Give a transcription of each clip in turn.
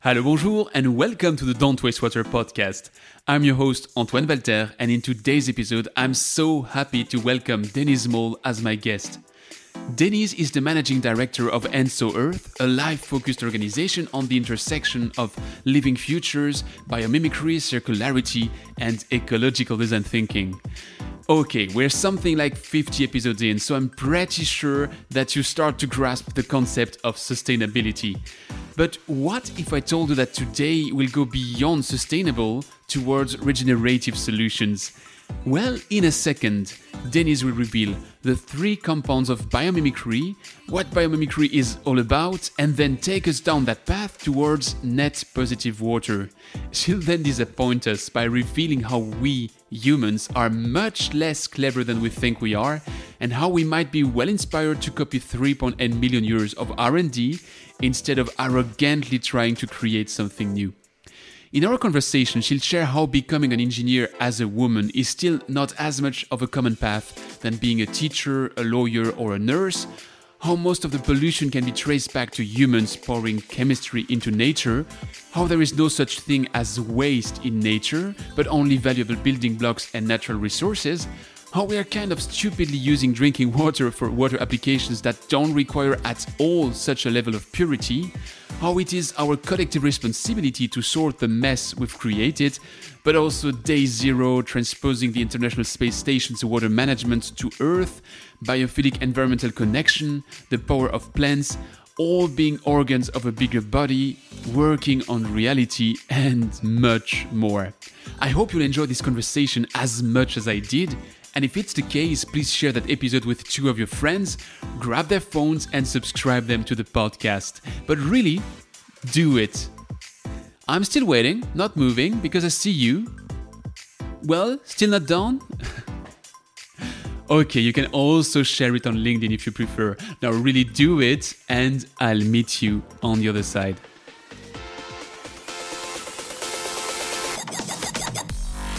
Hello, bonjour, and welcome to the Don't Waste Water podcast. I'm your host, Antoine Walter, and in today's episode, I'm so happy to welcome Denise Moll as my guest. Denise is the managing director of Enso Earth, a life focused organization on the intersection of living futures, biomimicry, circularity, and ecological design thinking. Okay, we're something like 50 episodes in, so I'm pretty sure that you start to grasp the concept of sustainability. But what if I told you that today we'll go beyond sustainable towards regenerative solutions? Well, in a second, Denise will reveal the three compounds of biomimicry, what biomimicry is all about, and then take us down that path towards net positive water. She'll then disappoint us by revealing how we, humans, are much less clever than we think we are, and how we might be well inspired to copy 3.8 million euros of R&D instead of arrogantly trying to create something new. In our conversation, she'll share how becoming an engineer as a woman is still not as much of a common path than being a teacher, a lawyer, or a nurse, how most of the pollution can be traced back to humans pouring chemistry into nature, how there is no such thing as waste in nature, but only valuable building blocks and natural resources, how we are kind of stupidly using drinking water for water applications that don't require at all such a level of purity, how it is our collective responsibility to sort the mess we've created, but also day zero transposing the International Space Station's water management to Earth, biophilic environmental connection, the power of plants, all being organs of a bigger body, working on reality, and much more. I hope you'll enjoy this conversation as much as I did. And if it's the case, please share that episode with two of your friends, grab their phones, and subscribe them to the podcast. But really, do it. I'm still waiting, not moving, because I see you. Well, still not done? okay, you can also share it on LinkedIn if you prefer. Now, really do it, and I'll meet you on the other side.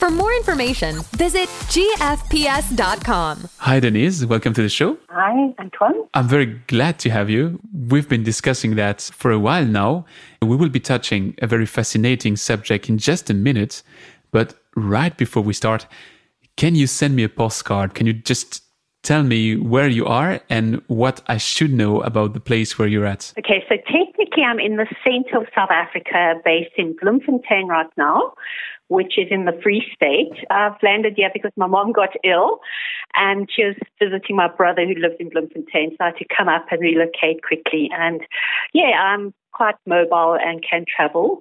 For more information, visit gfps.com. Hi, Denise. Welcome to the show. Hi, Antoine. I'm very glad to have you. We've been discussing that for a while now. We will be touching a very fascinating subject in just a minute. But right before we start, can you send me a postcard? Can you just tell me where you are and what I should know about the place where you're at? Okay, so technically, I'm in the center of South Africa, based in Bloemfontein right now which is in the Free State. I've landed here because my mom got ill and she was visiting my brother who lives in Bloemfontein. So I had to come up and relocate quickly. And yeah, I'm quite mobile and can travel.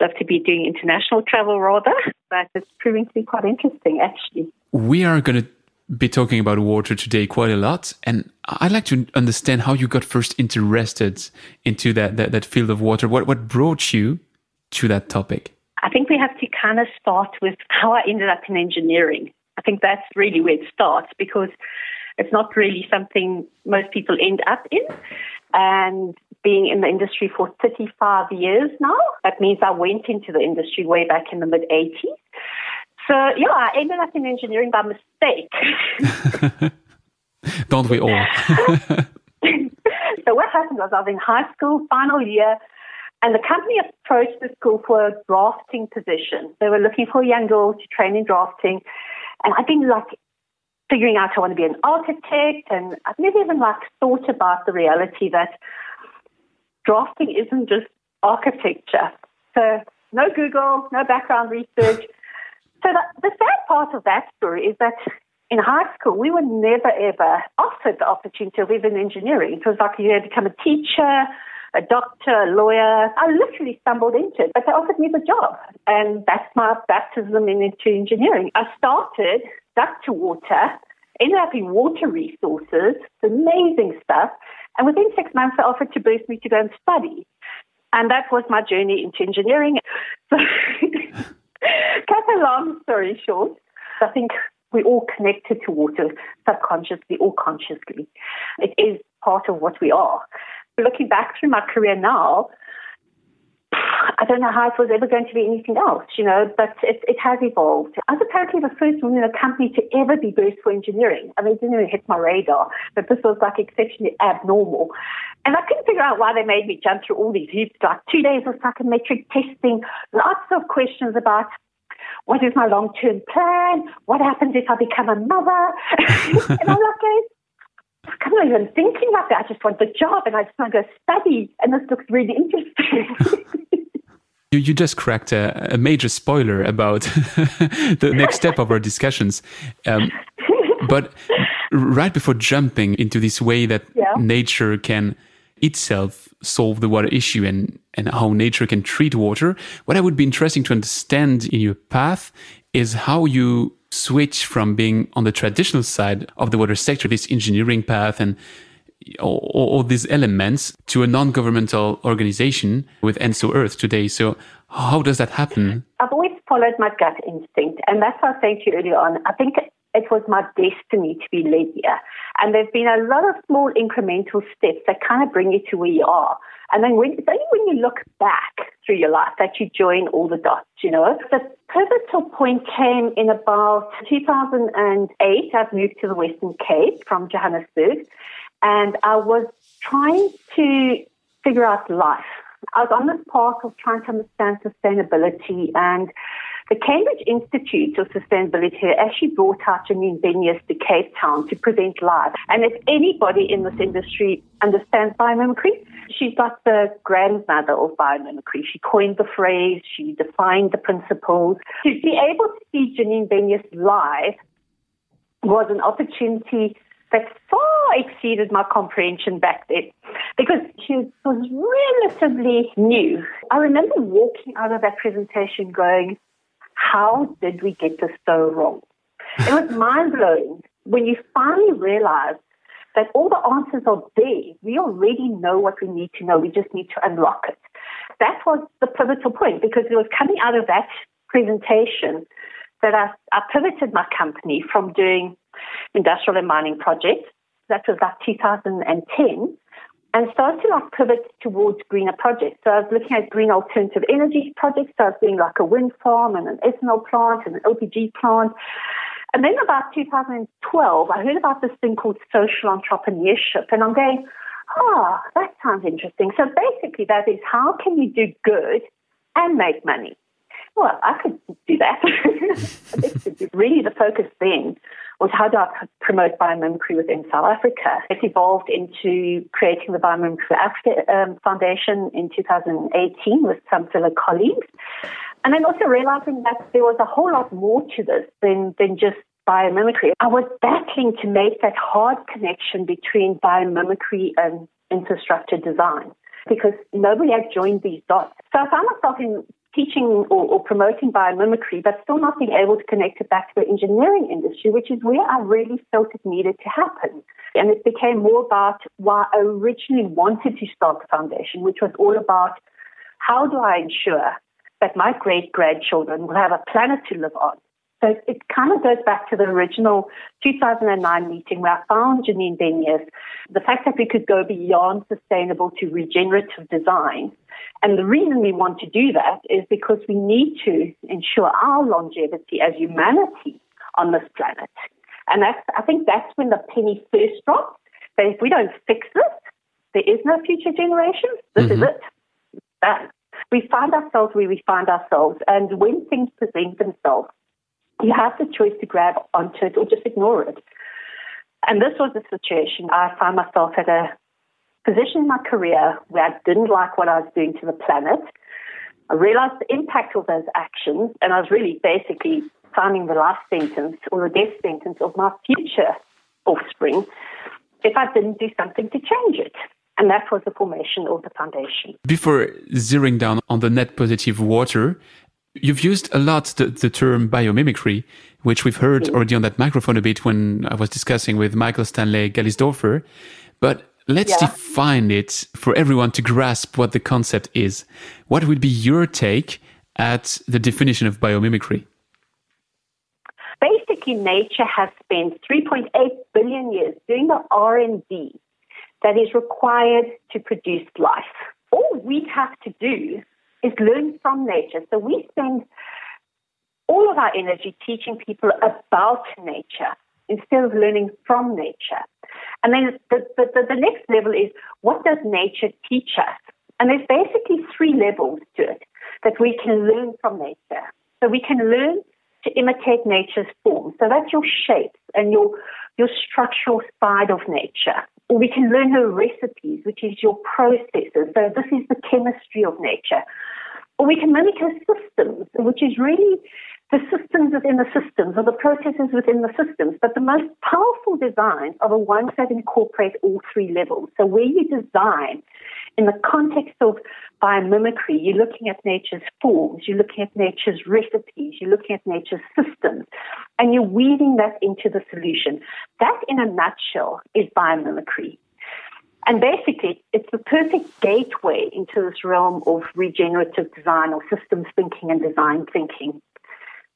Love to be doing international travel rather, but it's proving to be quite interesting actually. We are going to be talking about water today quite a lot. And I'd like to understand how you got first interested into that, that, that field of water. What, what brought you to that topic? I think we have to kind of start with how I ended up in engineering. I think that's really where it starts because it's not really something most people end up in. And being in the industry for 35 years now, that means I went into the industry way back in the mid 80s. So, yeah, I ended up in engineering by mistake. Don't we all? so, what happened was I was in high school, final year, and the company approached the school for a drafting position. They were looking for a young girl to train in drafting. And I've been like figuring out I want to be an architect. And I've never even like thought about the reality that drafting isn't just architecture. So no Google, no background research. So the, the sad part of that story is that in high school, we were never ever offered the opportunity of even engineering. It was like you had to become a teacher, a doctor, a lawyer. I literally stumbled into it, but they offered me the job. And that's my baptism into engineering. I started duct to water, ended up in water resources, amazing stuff. And within six months, they offered to boost me to go and study. And that was my journey into engineering. So, cut a long story short, I think we're all connected to water subconsciously or consciously. It is part of what we are. Looking back through my career now, I don't know how it was ever going to be anything else, you know, but it, it has evolved. I was apparently the first woman in a company to ever be versed for engineering. I mean, it didn't even hit my radar, but this was like exceptionally abnormal. And I couldn't figure out why they made me jump through all these hoops, like two days of psychometric testing, lots of questions about what is my long term plan? What happens if I become a mother? and I'm like, I'm not even thinking about that. I just want the job and I just want to go study. And this looks really interesting. You, you just cracked a, a major spoiler about the next step of our discussions. Um, but right before jumping into this way that yeah. nature can itself solve the water issue and, and how nature can treat water, what I would be interesting to understand in your path is how you switch from being on the traditional side of the water sector, this engineering path and all, all these elements to a non-governmental organization with ENSO Earth today. So how does that happen? I've always followed my gut instinct. And that's what I was saying to you earlier on. I think it was my destiny to be led here. And there's been a lot of small incremental steps that kind of bring you to where you are. And then when, only when you look back through your life that you join all the dots, you know. The pivotal point came in about 2008. I've moved to the Western Cape from Johannesburg and I was trying to figure out life. I was on this path of trying to understand sustainability and the Cambridge Institute of Sustainability actually brought out Janine Benyus to Cape Town to present live. And if anybody in this industry understands biomimicry, she's like the grandmother of biomimicry. She coined the phrase, she defined the principles. To be able to see Janine Benyus live was an opportunity that far exceeded my comprehension back then because she was relatively new. I remember walking out of that presentation going, How did we get this so wrong? It was mind blowing when you finally realize that all the answers are there. We already know what we need to know, we just need to unlock it. That was the pivotal point because it was coming out of that presentation that I, I pivoted my company from doing industrial and mining projects. That was like 2010 and started to like pivot towards greener projects. So I was looking at green alternative energy projects. So I was doing like a wind farm and an ethanol plant and an LPG plant. And then about 2012, I heard about this thing called social entrepreneurship. And I'm going, ah, oh, that sounds interesting. So basically that is how can you do good and make money? Well, I could do that. really the focus then was how do I promote biomimicry within South Africa? It evolved into creating the Biomimicry Africa um, Foundation in 2018 with some fellow colleagues. And then also realizing that there was a whole lot more to this than, than just biomimicry. I was battling to make that hard connection between biomimicry and infrastructure design because nobody had joined these dots. So I found myself in teaching or, or, promoting biomimicry, but still not being able to connect it back to the engineering industry, which is where I really felt it needed to happen. And it became more about why I originally wanted to start the foundation, which was all about how do I ensure that my great grandchildren will have a planet to live on so it kind of goes back to the original 2009 meeting where I found Janine Benyus, the fact that we could go beyond sustainable to regenerative design. And the reason we want to do that is because we need to ensure our longevity as humanity on this planet. And that's, I think that's when the penny first dropped. That if we don't fix this, there is no future generation. This mm-hmm. is it. That, we find ourselves where we find ourselves. And when things present themselves, you have the choice to grab onto it or just ignore it. And this was the situation. I found myself at a position in my career where I didn't like what I was doing to the planet. I realized the impact of those actions, and I was really basically signing the last sentence or the death sentence of my future offspring if I didn't do something to change it. And that was the formation of the foundation. Before zeroing down on the net positive water, You've used a lot the, the term biomimicry, which we've heard mm. already on that microphone a bit when I was discussing with Michael Stanley Galisdorfer. But let's yeah. define it for everyone to grasp what the concept is. What would be your take at the definition of biomimicry? basically nature has spent 3.8 billion years doing the R&D that is required to produce life. All we have to do is learn from nature. So we spend all of our energy teaching people about nature instead of learning from nature. And then the, the, the, next level is what does nature teach us? And there's basically three levels to it that we can learn from nature. So we can learn to imitate nature's form. So that's your shapes and your, your structural side of nature. Or we can learn her recipes, which is your processes. So this is the chemistry of nature. Or we can mimic her systems, which is really the systems within the systems or the processes within the systems. But the most powerful designs are the ones that incorporate all three levels. So where you design in the context of biomimicry, you're looking at nature's forms, you're looking at nature's recipes, you're looking at nature's systems, and you're weaving that into the solution. That, in a nutshell, is biomimicry. And basically, it's the perfect gateway into this realm of regenerative design or systems thinking and design thinking.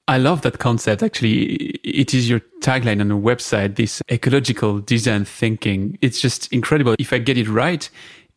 I love that concept. Actually, it is your tagline on the website, this ecological design thinking. It's just incredible. If I get it right,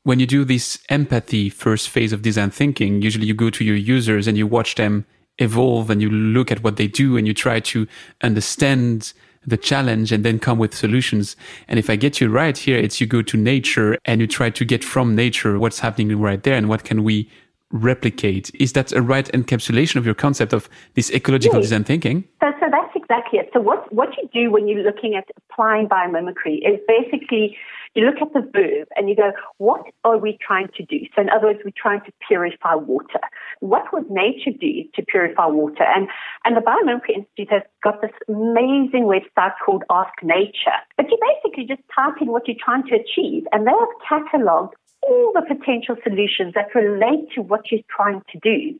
when you do this empathy first phase of design thinking, usually you go to your users and you watch them evolve and you look at what they do and you try to understand the challenge and then come with solutions. And if I get you right here, it's you go to nature and you try to get from nature what's happening right there and what can we replicate. Is that a right encapsulation of your concept of this ecological yes. design thinking? So, so that's exactly it. So what, what you do when you're looking at applying biomimicry is basically you look at the verb and you go, what are we trying to do? So in other words, we're trying to purify water. What would nature do to purify water? And, and the Biomimicry Institute has got this amazing website called Ask Nature. But you basically just type in what you're trying to achieve and they have catalogued all the potential solutions that relate to what you're trying to do.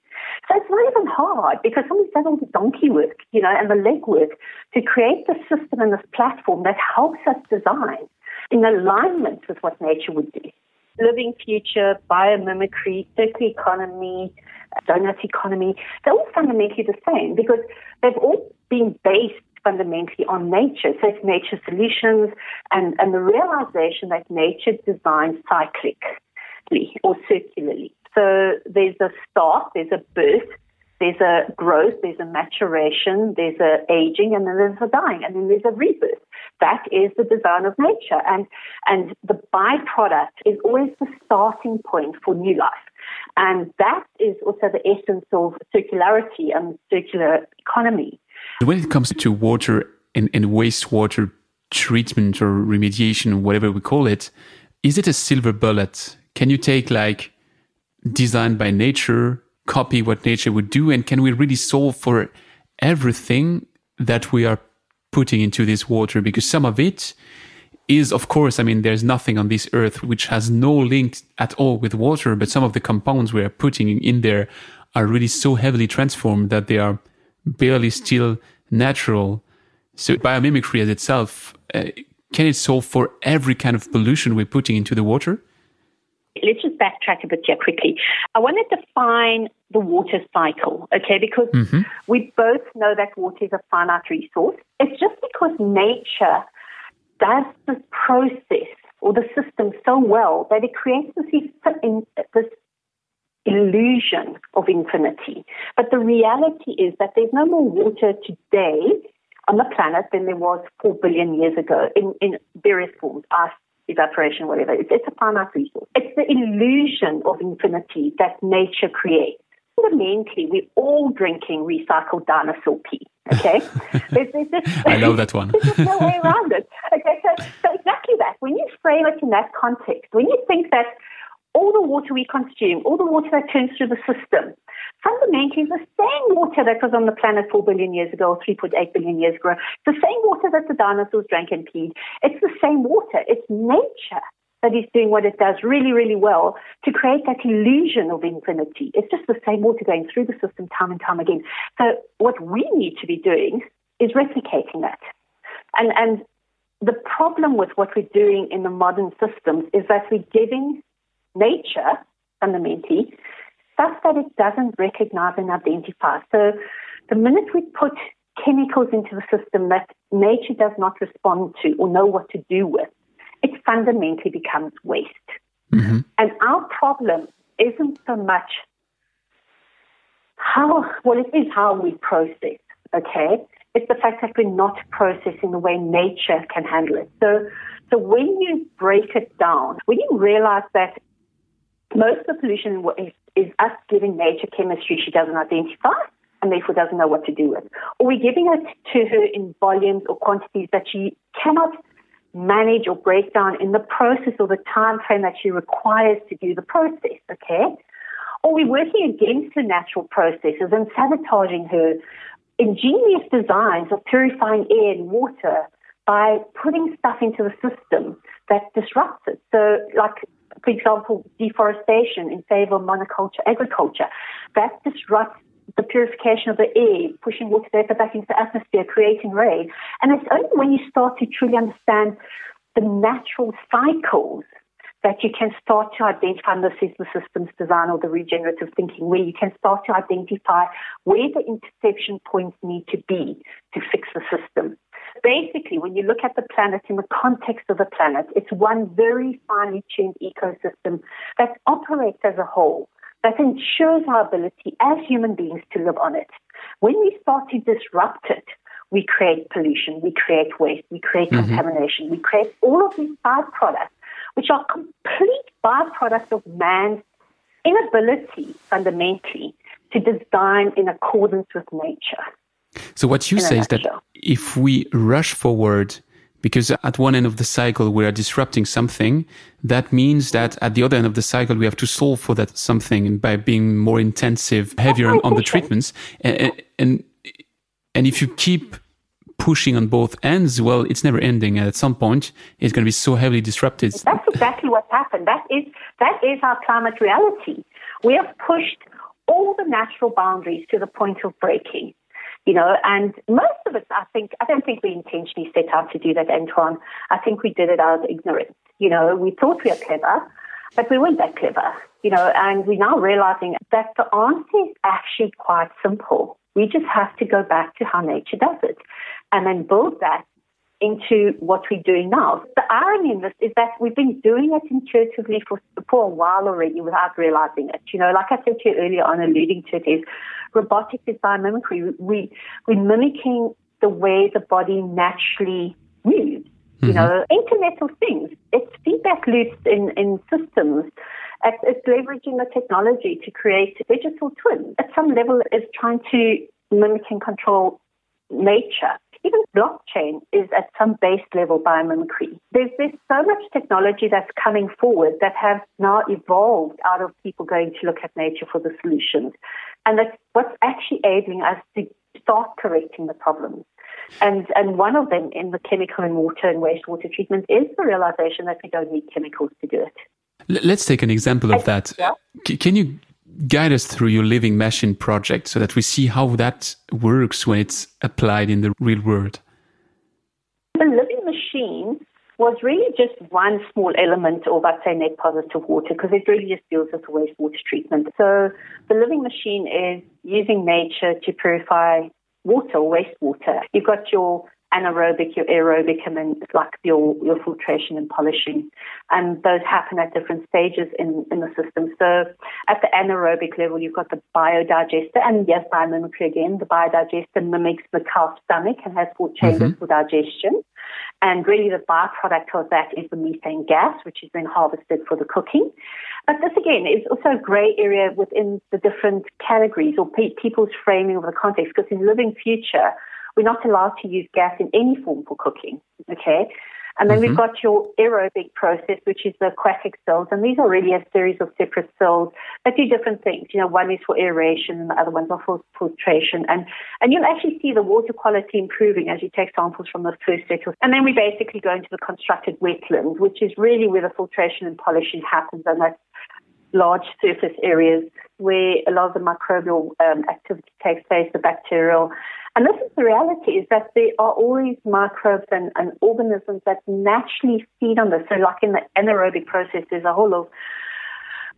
So it's not even hard because someone's done all the donkey work, you know, and the leg work to create the system and this platform that helps us design in alignment with what nature would do. Living future, biomimicry, circular economy, donut economy, they're all fundamentally the same because they've all been based fundamentally on nature. So it's nature solutions and, and the realization that nature designs cyclically or circularly. So there's a start, there's a birth, there's a growth, there's a maturation, there's a aging, and then there's a dying, and then there's a rebirth. That is the design of nature. And, and the byproduct is always the starting point for new life. And that is also the essence of circularity and circular economy. When it comes to water and, and wastewater treatment or remediation, whatever we call it, is it a silver bullet? Can you take like designed by nature, copy what nature would do, and can we really solve for everything that we are putting into this water? Because some of it is, of course, I mean, there's nothing on this earth which has no link at all with water, but some of the compounds we are putting in there are really so heavily transformed that they are barely still natural. So biomimicry as itself, uh, can it solve for every kind of pollution we're putting into the water? Let's just backtrack a bit here quickly. I want to define the water cycle, okay, because mm-hmm. we both know that water is a finite resource. It's just because nature does this process or the system so well that it creates this, this illusion of infinity. But the reality is that there's no more water today on the planet than there was four billion years ago in, in various forms, ice, evaporation, whatever. It's, it's a finite resource. It's the illusion of infinity that nature creates. Fundamentally, we're all drinking recycled dinosaur pee. Okay, there's, there's just, I know that one. there's no way around it. Okay, so, so exactly that. When you frame it in that context, when you think that all the water we consume, all the water that turns through the system, fundamentally the same water that was on the planet 4 billion years ago or 3.8 billion years ago. the same water that the dinosaurs drank and peed. It's the same water. It's nature that is doing what it does really, really well to create that illusion of infinity. It's just the same water going through the system time and time again. So what we need to be doing is replicating that. And, and the problem with what we're doing in the modern systems is that we're giving nature, fundamentally, stuff that it doesn't recognize and identify. So the minute we put chemicals into the system that nature does not respond to or know what to do with, it fundamentally becomes waste. Mm-hmm. And our problem isn't so much how, well, it is how we process, okay? It's the fact that we're not processing the way nature can handle it. So, so when you break it down, when you realize that most of the pollution is, is us giving nature chemistry she doesn't identify and therefore doesn't know what to do with, or we're giving it to her in volumes or quantities that she cannot manage or break down in the process or the time frame that she requires to do the process, okay? Or we're working against her natural processes and sabotaging her ingenious designs of purifying air and water by putting stuff into the system that disrupts it. So, like, for example, deforestation in favor of monoculture agriculture, that disrupts the purification of the air, pushing water vapor back into the atmosphere, creating rain. And it's only when you start to truly understand the natural cycles that you can start to identify, and this is the systems design or the regenerative thinking, where you can start to identify where the interception points need to be to fix the system. Basically, when you look at the planet in the context of the planet, it's one very finely tuned ecosystem that operates as a whole that ensures our ability as human beings to live on it. When we start to disrupt it, we create pollution, we create waste, we create mm-hmm. contamination, we create all of these byproducts, which are complete byproducts of man's inability fundamentally to design in accordance with nature. So what you say is that if we rush forward because at one end of the cycle we are disrupting something that means that at the other end of the cycle we have to solve for that something by being more intensive heavier on, the treatments. And, and and if you keep pushing on both ends well it's never ending. And at some point it's going to be so heavily disrupted. That's exactly what happened. That is that is our climate reality. We have pushed all the natural boundaries to the point of breaking you know, and most of us, I think, I don't think we intentionally set out to do that, Antoine. I think we did it out of ignorance. You know, we thought we were clever, but we weren't that clever, you know, and we're now realizing that the answer is actually quite simple. We just have to go back to how nature does it and then build that into what we're doing now. The irony in this is that we've been doing it intuitively for, for a while already without realizing it. You know, like I said to you earlier on, alluding to it, is robotics is biomimicry. We, we're mimicking the way the body naturally moves. Mm-hmm. You know, Internet of Things, it's feedback loops in, in systems. It's, it's leveraging the technology to create digital twins. At some level, it's trying to mimic and control nature even blockchain is at some base level biomimicry. There's, there's so much technology that's coming forward that has now evolved out of people going to look at nature for the solutions. And that's what's actually enabling us to start correcting the problems. And, and one of them in the chemical and water and wastewater treatment is the realization that we don't need chemicals to do it. Let's take an example of that. Yeah. Can you guide us through your living machine project so that we see how that works when it's applied in the real world? The living machine was really just one small element of, I'd say, net positive water because it really just deals with wastewater treatment. So the living machine is using nature to purify water or wastewater. You've got your anaerobic, your aerobic, and then like your, your filtration and polishing. And those happen at different stages in, in the system. So at the anaerobic level, you've got the biodigester, and yes, biomimicry again. The biodigester mimics the cow's stomach and has four chambers mm-hmm. for digestion. And really, the byproduct of that is the methane gas, which is then harvested for the cooking. But this again is also a grey area within the different categories or pe- people's framing of the context, because in living future, we're not allowed to use gas in any form for cooking. Okay. And then mm-hmm. we've got your aerobic process, which is the aquatic cells. And these are really a series of separate cells that do different things. You know, one is for aeration and the other ones are for filtration. And, and you'll actually see the water quality improving as you take samples from the first set. And then we basically go into the constructed wetland, which is really where the filtration and polishing happens. And that's large surface areas where a lot of the microbial um, activity takes place, the bacterial. And this is the reality is that there are always microbes and, and organisms that naturally feed on this. So like in the anaerobic process, there's a whole lot of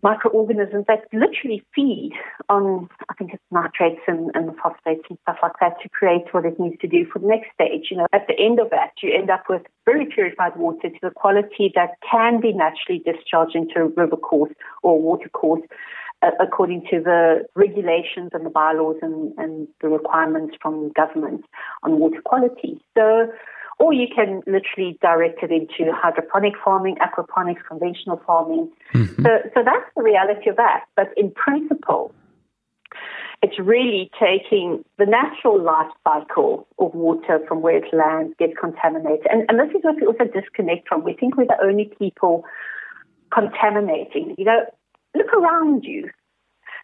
microorganisms that literally feed on, I think it's nitrates and, and phosphates and stuff like that to create what it needs to do for the next stage. You know, at the end of that, you end up with very purified water to the quality that can be naturally discharged into a river course or water course according to the regulations and the bylaws and, and the requirements from government on water quality. So, or you can literally direct it into hydroponic farming, aquaponics, conventional farming. Mm-hmm. So, so that's the reality of that. But in principle, it's really taking the natural life cycle of water from where it lands, gets contaminated. And, and this is what we also disconnect from. We think we're the only people contaminating. You know, look around you.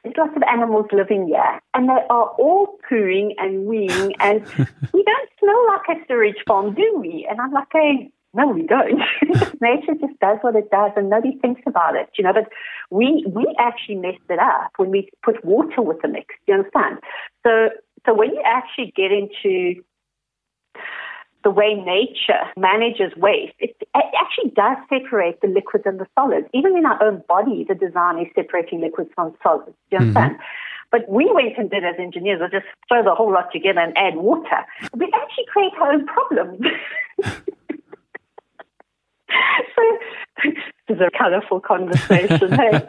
There's lots of animals living here, and they are all pooing and weeing, and we don't smell like a sewage farm, do we? And I'm like, hey, no, we don't. Nature just does what it does, and nobody thinks about it, you know. But we we actually messed it up when we put water with the mix. Do you understand? So so when you actually get into the way nature manages waste, it, it, actually does separate the liquids and the solids. Even in our own body, the design is separating liquids from solids. Do you understand? Mm-hmm. But we went and did as engineers, we just throw the whole lot together and add water. We actually create our own problems. so this is a colorful conversation. hey?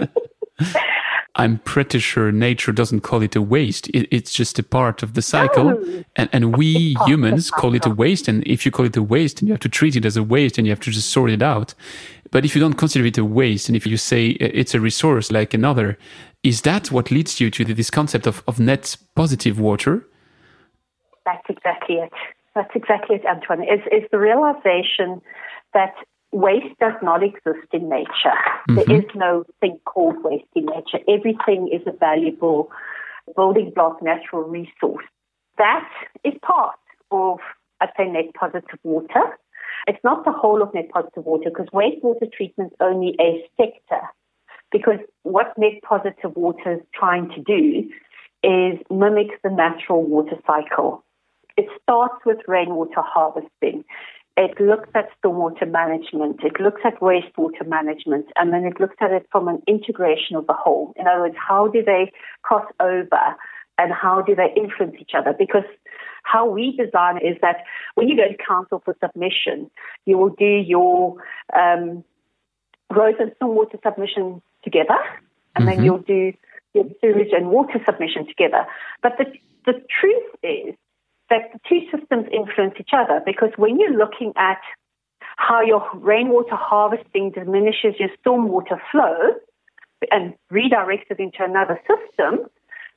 I'm pretty sure nature doesn't call it a waste. It, it's just a part of the cycle. Oh. And, and we humans call it a waste. And if you call it a waste, and you have to treat it as a waste and you have to just sort it out. But if you don't consider it a waste and if you say it's a resource like another, is that what leads you to this concept of, of net positive water? That's exactly it. That's exactly it, Antoine. It's, it's the realization that waste does not exist in nature. Mm-hmm. There is no thing called waste in nature. Everything is a valuable building block, natural resource. That is part of, I'd say, net positive water. It's not the whole of net positive water because wastewater treatment is only a sector. Because what net positive water is trying to do is mimic the natural water cycle. It starts with rainwater harvesting. It looks at stormwater management. It looks at wastewater management. And then it looks at it from an integration of the whole. In other words, how do they cross over and how do they influence each other? Because how we design is that when you go to council for submission, you will do your um, and stormwater submission together, and mm-hmm. then you'll do your sewage and water submission together. But the, the truth is that the two systems influence each other because when you're looking at how your rainwater harvesting diminishes your stormwater flow and redirects it into another system,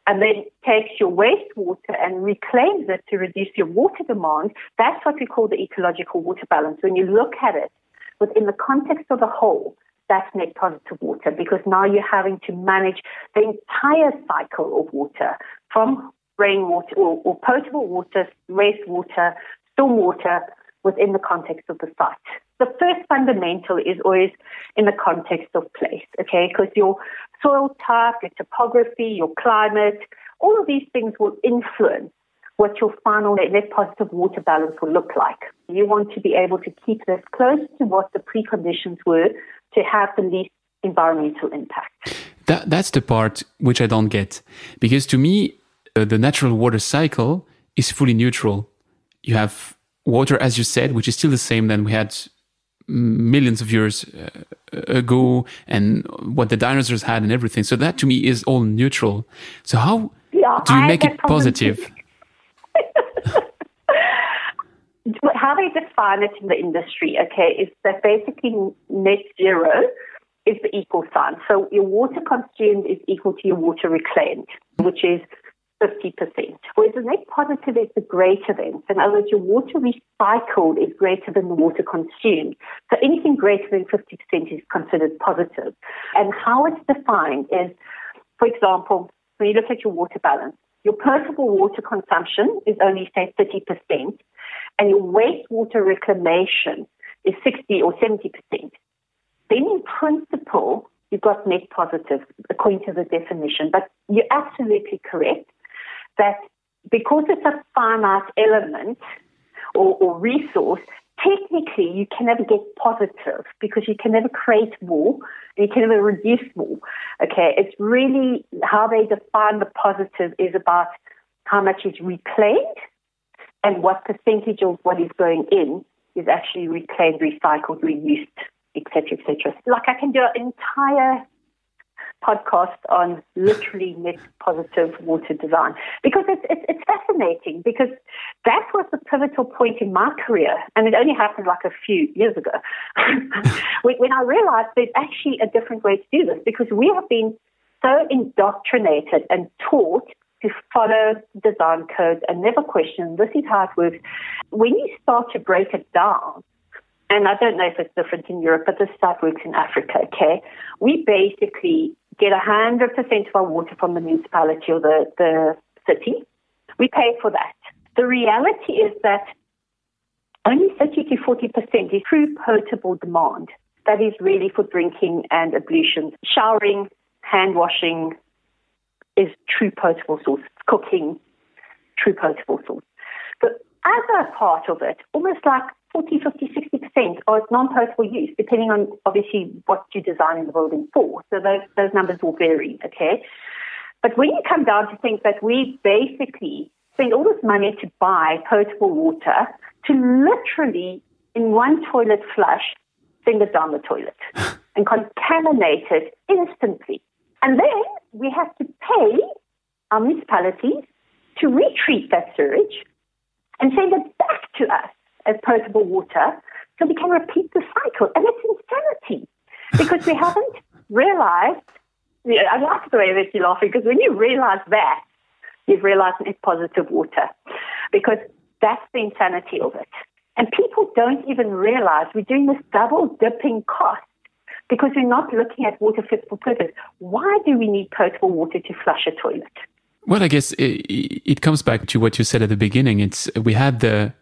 and then takes your wastewater and reclaims it to reduce your water demand, that's what we call the ecological water balance. When you look at it within the context of the whole, that's net positive water because now you're having to manage the entire cycle of water from rainwater or, or potable water, wastewater, stormwater within the context of the site. The first fundamental is always in the context of place, okay? Because your soil type, your topography, your climate, all of these things will influence what your final net positive water balance will look like. You want to be able to keep this close to what the preconditions were to have the least environmental impact. That, that's the part which I don't get. Because to me, uh, the natural water cycle is fully neutral. You have water, as you said, which is still the same than we had millions of years uh, ago and what the dinosaurs had and everything. So that to me is all neutral. So how yeah, do you make it positive? how they define it in the industry, okay, is that basically net zero is the equal sign. So your water consumed is equal to your water reclaimed, which is 50%. Whereas the net positive is the greater than. In other words, your water recycled is greater than the water consumed. So anything greater than 50% is considered positive. And how it's defined is, for example, when you look at your water balance, your potable water consumption is only, say, 30%, and your wastewater reclamation is 60 or 70%. Then in principle, you've got net positive according to the definition. But you're absolutely correct that because it's a finite element or, or resource, technically you can never get positive because you can never create more and you can never reduce more. Okay, it's really how they define the positive is about how much is reclaimed and what percentage of what is going in is actually reclaimed, recycled, reused, etc., etc. Like I can do an entire podcast on literally net positive water design because it's, it's, it's fascinating because that was the pivotal point in my career and it only happened like a few years ago when I realized there's actually a different way to do this because we have been so indoctrinated and taught to follow design codes and never question this is how it works. When you start to break it down, and I don't know if it's different in Europe, but this stuff works in Africa, okay? We basically get 100% of our water from the municipality or the, the city. We pay for that. The reality is that only 30 to 40% is true potable demand. That is really for drinking and ablutions, showering, hand washing, is true potable source, cooking, true potable source. The other part of it, almost like 40, 50, 60% are non-potable use, depending on obviously what you design the building for. So those, those numbers will vary, okay? But when you come down to think that we basically spend all this money to buy potable water to literally, in one toilet flush, send it down the toilet and contaminate it instantly. And then we have to pay our municipalities to retreat that sewage and send it back to us as potable water so we can repeat the cycle. And it's insanity because we haven't realized. I like the way that you're laughing because when you realize that, you've realized it's positive water because that's the insanity of it. And people don't even realize we're doing this double dipping cost because we're not looking at water fit for purpose. Why do we need potable water to flush a toilet? Well, I guess it, it comes back to what you said at the beginning. It's we had the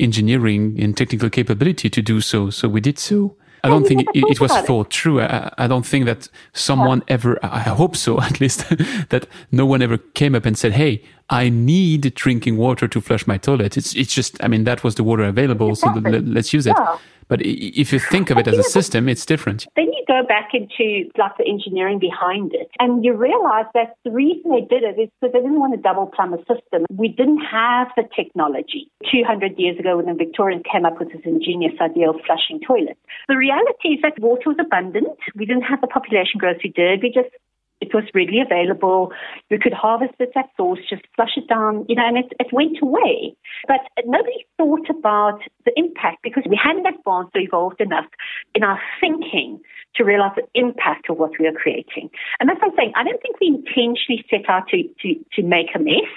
engineering and technical capability to do so, so we did so. I don't think it, it, was thought through. I, I, don't think that someone yeah. ever, I hope so at least, that no one ever came up and said, Hey, I need drinking water to flush my toilet. It's, it's just, I mean, that was the water available. Exactly. So let's use it. Yeah. But if you think of it as a system, it's different. Then you go back into like the engineering behind it, and you realize that the reason they did it is because they didn't want to double plumb a system. We didn't have the technology 200 years ago when the Victorians came up with this ingenious idea of flushing toilets. The reality is that water was abundant. We didn't have the population growth we did. We just it was readily available. We could harvest it at source, just flush it down, you know, and it, it went away. But nobody thought about the impact because we hadn't advanced or evolved enough in our thinking to realize the impact of what we are creating. And that's what I'm saying. I don't think we intentionally set out to, to, to make a mess.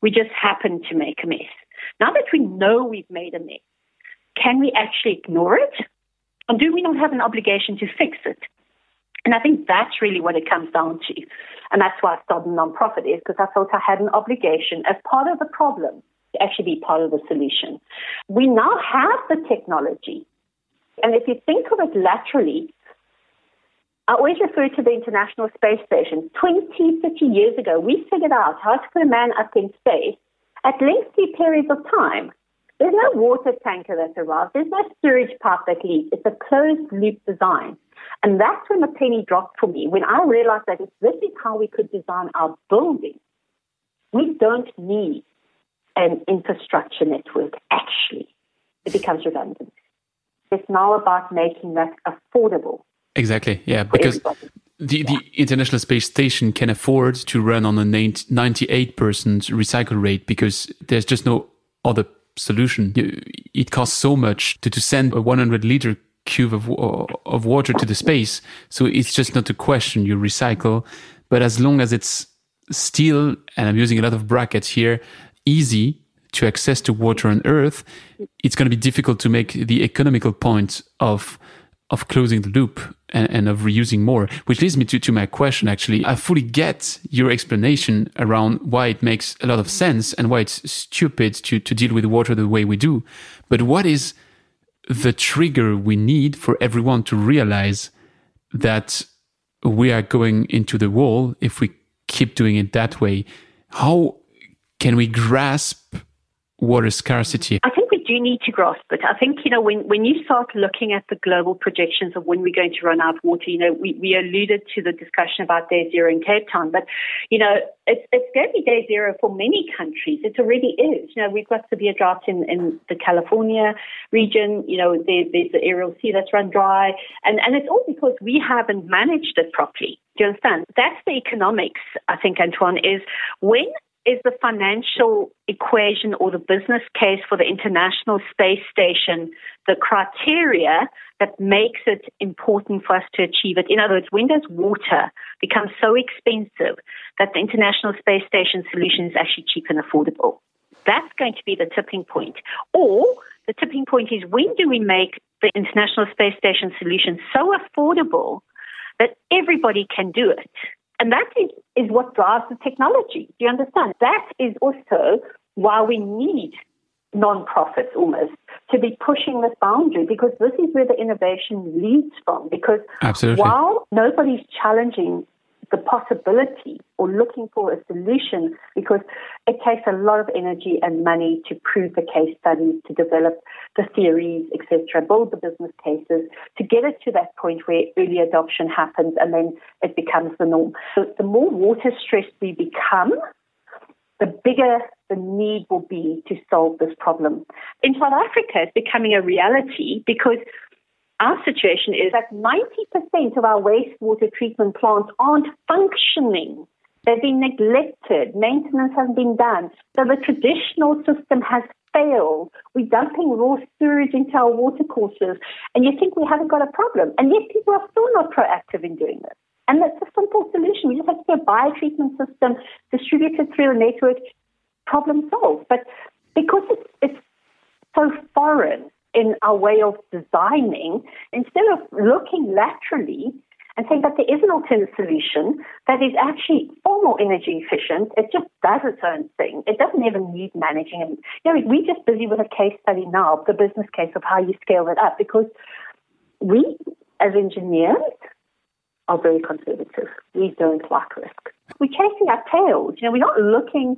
We just happened to make a mess. Now that we know we've made a mess, can we actually ignore it? Or do we not have an obligation to fix it? And I think that's really what it comes down to. And that's why I started a nonprofit is because I felt I had an obligation as part of the problem to actually be part of the solution. We now have the technology. And if you think of it laterally, I always refer to the International Space Station. 20, 30 years ago, we figured out how to put a man up in space at lengthy periods of time. There's no water tanker that arrives. There's no sewage pipe that leaks. It's a closed loop design. And that's when the penny dropped for me, when I realized that if this is how we could design our building, we don't need an infrastructure network, actually. It becomes redundant. It's now about making that affordable. Exactly, yeah, because the, the International Space Station can afford to run on a 98% recycle rate because there's just no other solution. It costs so much to, to send a 100 liter cube of, of water to the space. So it's just not a question. You recycle, but as long as it's still, and I'm using a lot of brackets here, easy to access to water on Earth, it's going to be difficult to make the economical point of of closing the loop and, and, of reusing more, which leads me to, to my question. Actually, I fully get your explanation around why it makes a lot of sense and why it's stupid to, to deal with water the way we do. But what is the trigger we need for everyone to realize that we are going into the wall if we keep doing it that way. How can we grasp water scarcity? I think do need to grasp it. I think, you know, when, when you start looking at the global projections of when we're going to run out of water, you know, we, we alluded to the discussion about day zero in Cape Town, but, you know, it's, it's going to be day zero for many countries. It already is. You know, we've got severe droughts in, in the California region. You know, there, there's the Aral Sea that's run dry. And, and it's all because we haven't managed it properly. Do you understand? That's the economics, I think, Antoine, is when is the financial equation or the business case for the International Space Station the criteria that makes it important for us to achieve it? In other words, when does water become so expensive that the International Space Station solution is actually cheap and affordable? That's going to be the tipping point. Or the tipping point is when do we make the International Space Station solution so affordable that everybody can do it? And that is, is what drives the technology. Do you understand? That is also why we need non-profits almost to be pushing this boundary because this is where the innovation leads from. Because Absolutely. while nobody's challenging the possibility or looking for a solution because it takes a lot of energy and money to prove the case studies, to develop the theories, etc., build the business cases, to get it to that point where early adoption happens and then it becomes the norm. So the more water stressed we become, the bigger the need will be to solve this problem. In South Africa, it's becoming a reality because our situation is that 90% of our wastewater treatment plants aren't functioning. They've been neglected. Maintenance hasn't been done. So the traditional system has failed. We're dumping raw sewage into our watercourses, and you think we haven't got a problem. And yet people are still not proactive in doing this. And that's a simple solution. We just have to get a biotreatment system distributed through a network, problem solved. But because it's, it's so foreign, in our way of designing, instead of looking laterally and saying that there is an alternative solution that is actually far more energy efficient, it just does its own thing. It doesn't even need managing. And you know, we're just busy with a case study now, the business case of how you scale it up, because we, as engineers, are very conservative. We don't like risk. We're chasing our tails. You know, we're not looking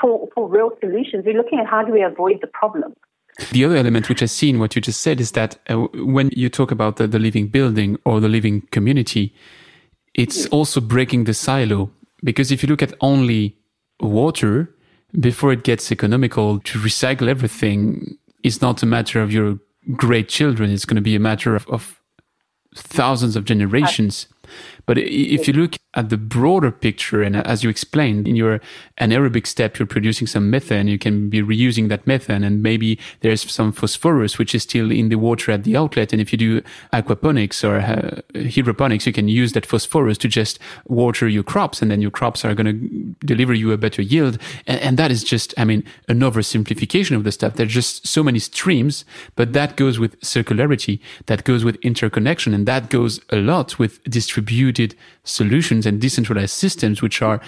for, for real solutions. We're looking at how do we avoid the problem. The other element which I see in what you just said is that uh, when you talk about the, the, living building or the living community, it's also breaking the silo. Because if you look at only water, before it gets economical to recycle everything, it's not a matter of your great children. It's going to be a matter of, of thousands of generations. But if you look at the broader picture, and as you explained in your anaerobic step, you're producing some methane, you can be reusing that methane, and maybe there's some phosphorus which is still in the water at the outlet. And if you do aquaponics or uh, hydroponics, you can use that phosphorus to just water your crops, and then your crops are going to deliver you a better yield. And, and that is just, I mean, an oversimplification of the stuff. There's just so many streams, but that goes with circularity, that goes with interconnection, and that goes a lot with distributed solutions and decentralized systems, which are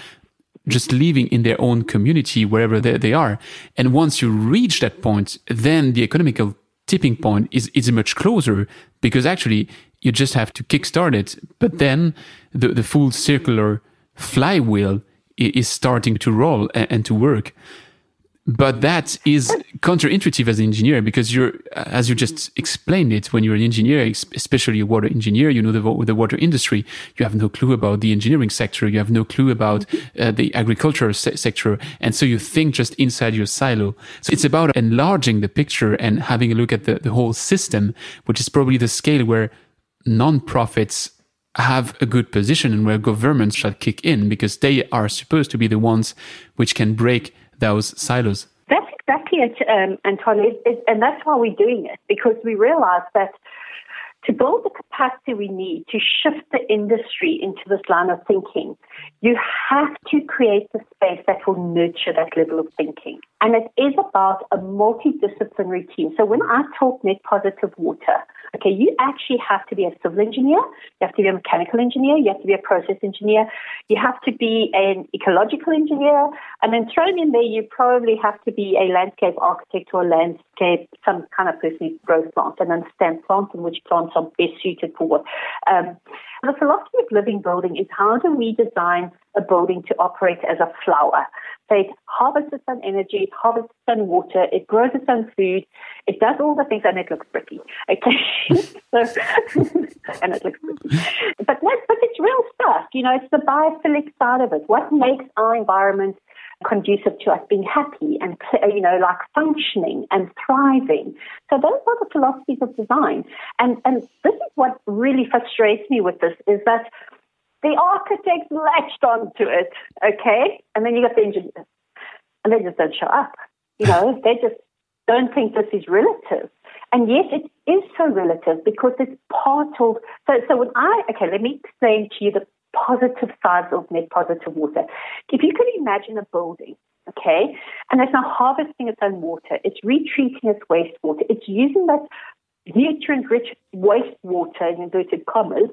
just living in their own community wherever they, they are. And once you reach that point, then the economical tipping point is, is much closer because actually you just have to kickstart it. But then the, the full circular flywheel is starting to roll and, and to work but that is counterintuitive as an engineer because you're as you just explained it when you're an engineer especially a water engineer you know the, the water industry. You have no clue about the engineering sector. You have no clue about uh, the agricultural se- sector. And so you think just inside your silo. So it's about enlarging the picture and having a look at the, the whole system which is probably the scale where non-profits have a good position and where governments shall kick in because they are supposed to be the ones which can break those silos. That's exactly it, um, Anton, it, it, and that's why we're doing it because we realize that to build the capacity we need to shift the industry into this line of thinking, you have to create the space that will nurture that level of thinking. And it is about a multidisciplinary team. So when I talk net positive water, okay, you actually have to be a civil engineer, you have to be a mechanical engineer, you have to be a process engineer, you have to be an ecological engineer, and then thrown in there, you probably have to be a landscape architect or a land some kind of person growth plants and understands plants and which plants are best suited for what. Um, the philosophy of living building is how do we design a building to operate as a flower? So it harvests its own energy, it harvests its own water, it grows its own food, it does all the things and it looks pretty. Okay. so, and it looks pretty. But, but it's real stuff. You know, it's the biophilic side of it. What makes our environment conducive to us being happy and, you know, like functioning and thriving. So those are the philosophies of design. And, and this is what really frustrates me with this is that the architects latched onto it, okay? And then you got the engineers. And they just don't show up. You know, they just don't think this is relative. And yet it is so relative because it's part of so so when I okay, let me explain to you the positive sides of net positive water. If you could imagine a building, okay, and it's now harvesting its own water, it's retreating its wastewater, it's using that nutrient rich wastewater in inverted commas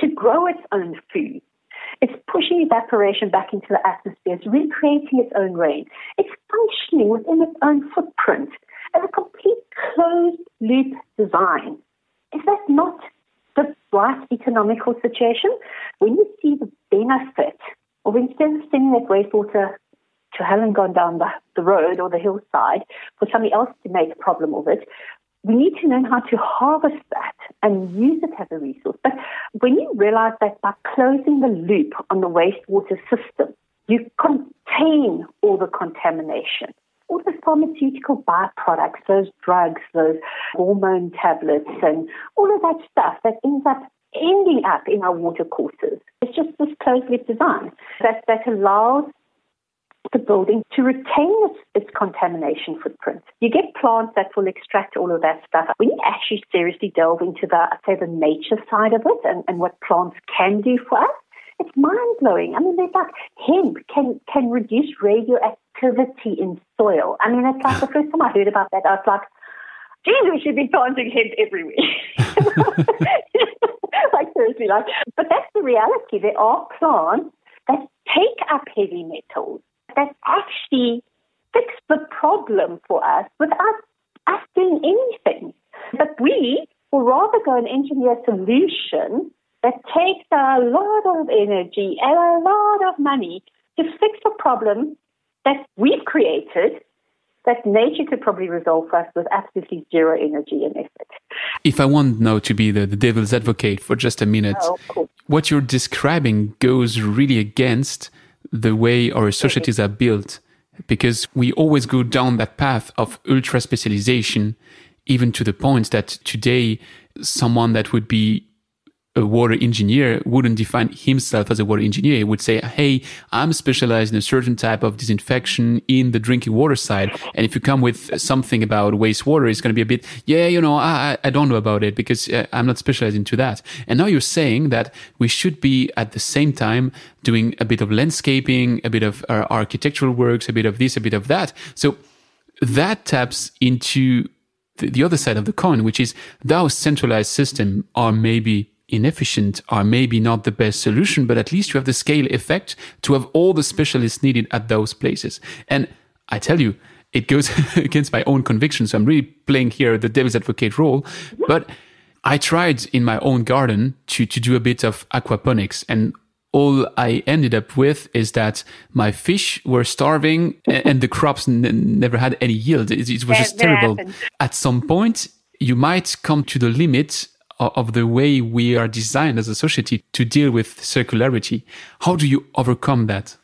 to grow its own food. It's pushing evaporation back into the atmosphere. It's recreating its own rain. It's functioning within its own footprint as a complete closed loop design. Is that not the right economical situation, when you see the benefit of instead of sending that wastewater to hell and gone down the, the road or the hillside for somebody else to make a problem of it, we need to learn how to harvest that and use it as a resource. But when you realize that by closing the loop on the wastewater system, you contain all the contamination the pharmaceutical byproducts, those drugs, those hormone tablets, and all of that stuff that ends up ending up in our water courses. It's just this closed loop design that, that allows the building to retain its, its, contamination footprint. You get plants that will extract all of that stuff. When you actually seriously delve into the, I'd say, the nature side of it and, and what plants can do for us, it's mind blowing. I mean, there's like hemp can can reduce radioactivity in soil. I mean, it's like the first time I heard about that, I was like, geez, we should be planting hemp everywhere. like seriously, like, but that's the reality. There are plants that take up heavy metals that actually fix the problem for us without us doing anything. But we will rather go and engineer a solution that takes a lot of energy and a lot of money to fix a problem that we've created that nature could probably resolve for us with absolutely zero energy and effort. If I want now to be the, the devil's advocate for just a minute, oh, cool. what you're describing goes really against the way our societies are built because we always go down that path of ultra specialization, even to the point that today someone that would be a water engineer wouldn't define himself as a water engineer. He would say, Hey, I'm specialized in a certain type of disinfection in the drinking water side. And if you come with something about wastewater, it's going to be a bit, yeah, you know, I, I don't know about it because uh, I'm not specialized into that. And now you're saying that we should be at the same time doing a bit of landscaping, a bit of uh, architectural works, a bit of this, a bit of that. So that taps into the, the other side of the coin, which is those centralized systems are maybe inefficient are maybe not the best solution, but at least you have the scale effect to have all the specialists needed at those places. And I tell you, it goes against my own conviction. So I'm really playing here the devil's advocate role. But I tried in my own garden to, to do a bit of aquaponics and all I ended up with is that my fish were starving and the crops n- never had any yield. It, it was just terrible. At some point, you might come to the limit of the way we are designed as a society to deal with circularity. How do you overcome that?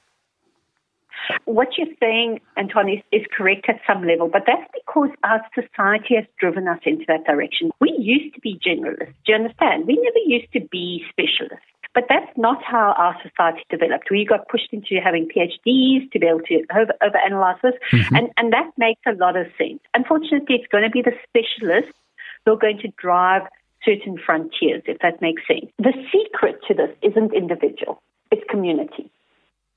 What you're saying, Antoine, is, correct at some level, but that's because our society has driven us into that direction. We used to be generalists. Do you understand? We never used to be specialists. But that's not how our society developed. We got pushed into having PhDs to be able to over, overanalyze this, mm-hmm. and, and that makes a lot of sense. Unfortunately, it's going to be the specialists who are going to drive certain frontiers, if that makes sense. The secret to this isn't individual, it's community.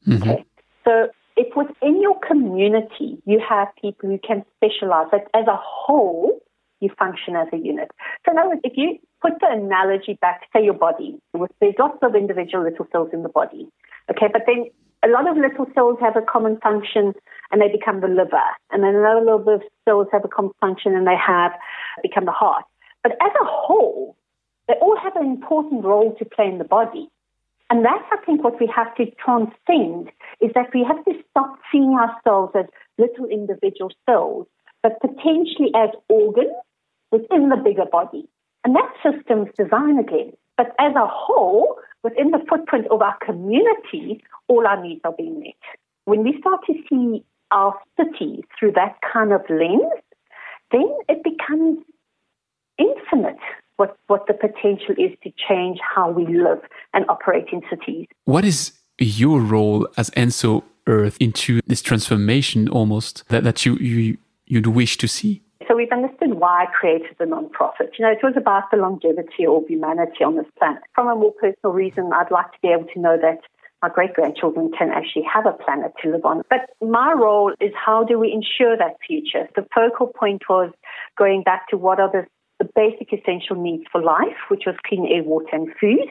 Mm-hmm. Okay. So if within your community you have people who can specialize, that as a whole, you function as a unit. So in other words, if you put the analogy back, say your body, there's lots of individual little cells in the body. Okay, but then a lot of little cells have a common function and they become the liver. And then another little bit of cells have a common function and they have become the heart. But as a whole, they all have an important role to play in the body. And that's, I think, what we have to transcend is that we have to stop seeing ourselves as little individual cells, but potentially as organs within the bigger body. And that system's design again. But as a whole, within the footprint of our community, all our needs are being met. When we start to see our city through that kind of lens, then it becomes infinite what, what the potential is to change how we live and operate in cities. What is your role as Enso Earth into this transformation almost that, that you, you, you'd wish to see? So we've understood why I created the nonprofit. You know, it was about the longevity of humanity on this planet. From a more personal reason, I'd like to be able to know that my great grandchildren can actually have a planet to live on. But my role is how do we ensure that future? The focal point was going back to what are the the basic essential needs for life, which was clean air, water, and food.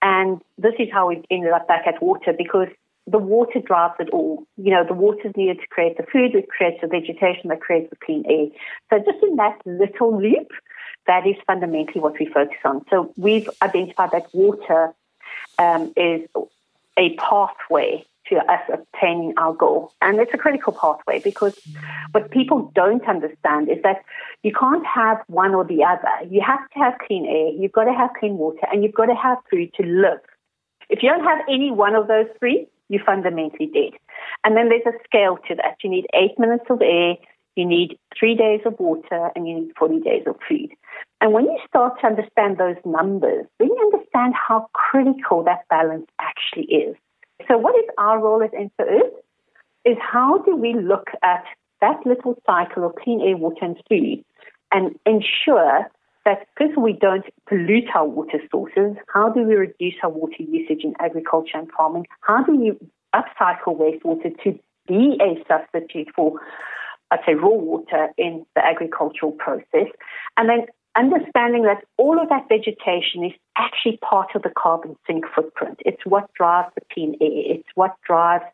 And this is how we ended up back at water because the water drives it all. You know, the water is needed to create the food, it creates the vegetation, that creates the clean air. So just in that little loop, that is fundamentally what we focus on. So we've identified that water um, is a pathway to us obtaining our goal. And it's a critical pathway because what people don't understand is that you can't have one or the other. You have to have clean air, you've got to have clean water, and you've got to have food to live. If you don't have any one of those three, you're fundamentally dead. And then there's a scale to that. You need eight minutes of air, you need three days of water, and you need 40 days of food. And when you start to understand those numbers, then you understand how critical that balance actually is. So, what is our role as Earth? Is how do we look at that little cycle of clean air, water, and food and ensure that first we don't pollute our water sources? How do we reduce our water usage in agriculture and farming? How do we upcycle wastewater to be a substitute for, I'd say, raw water in the agricultural process? And then understanding that all of that vegetation is actually part of the carbon sink footprint. It's what drives the clean air. It's what drives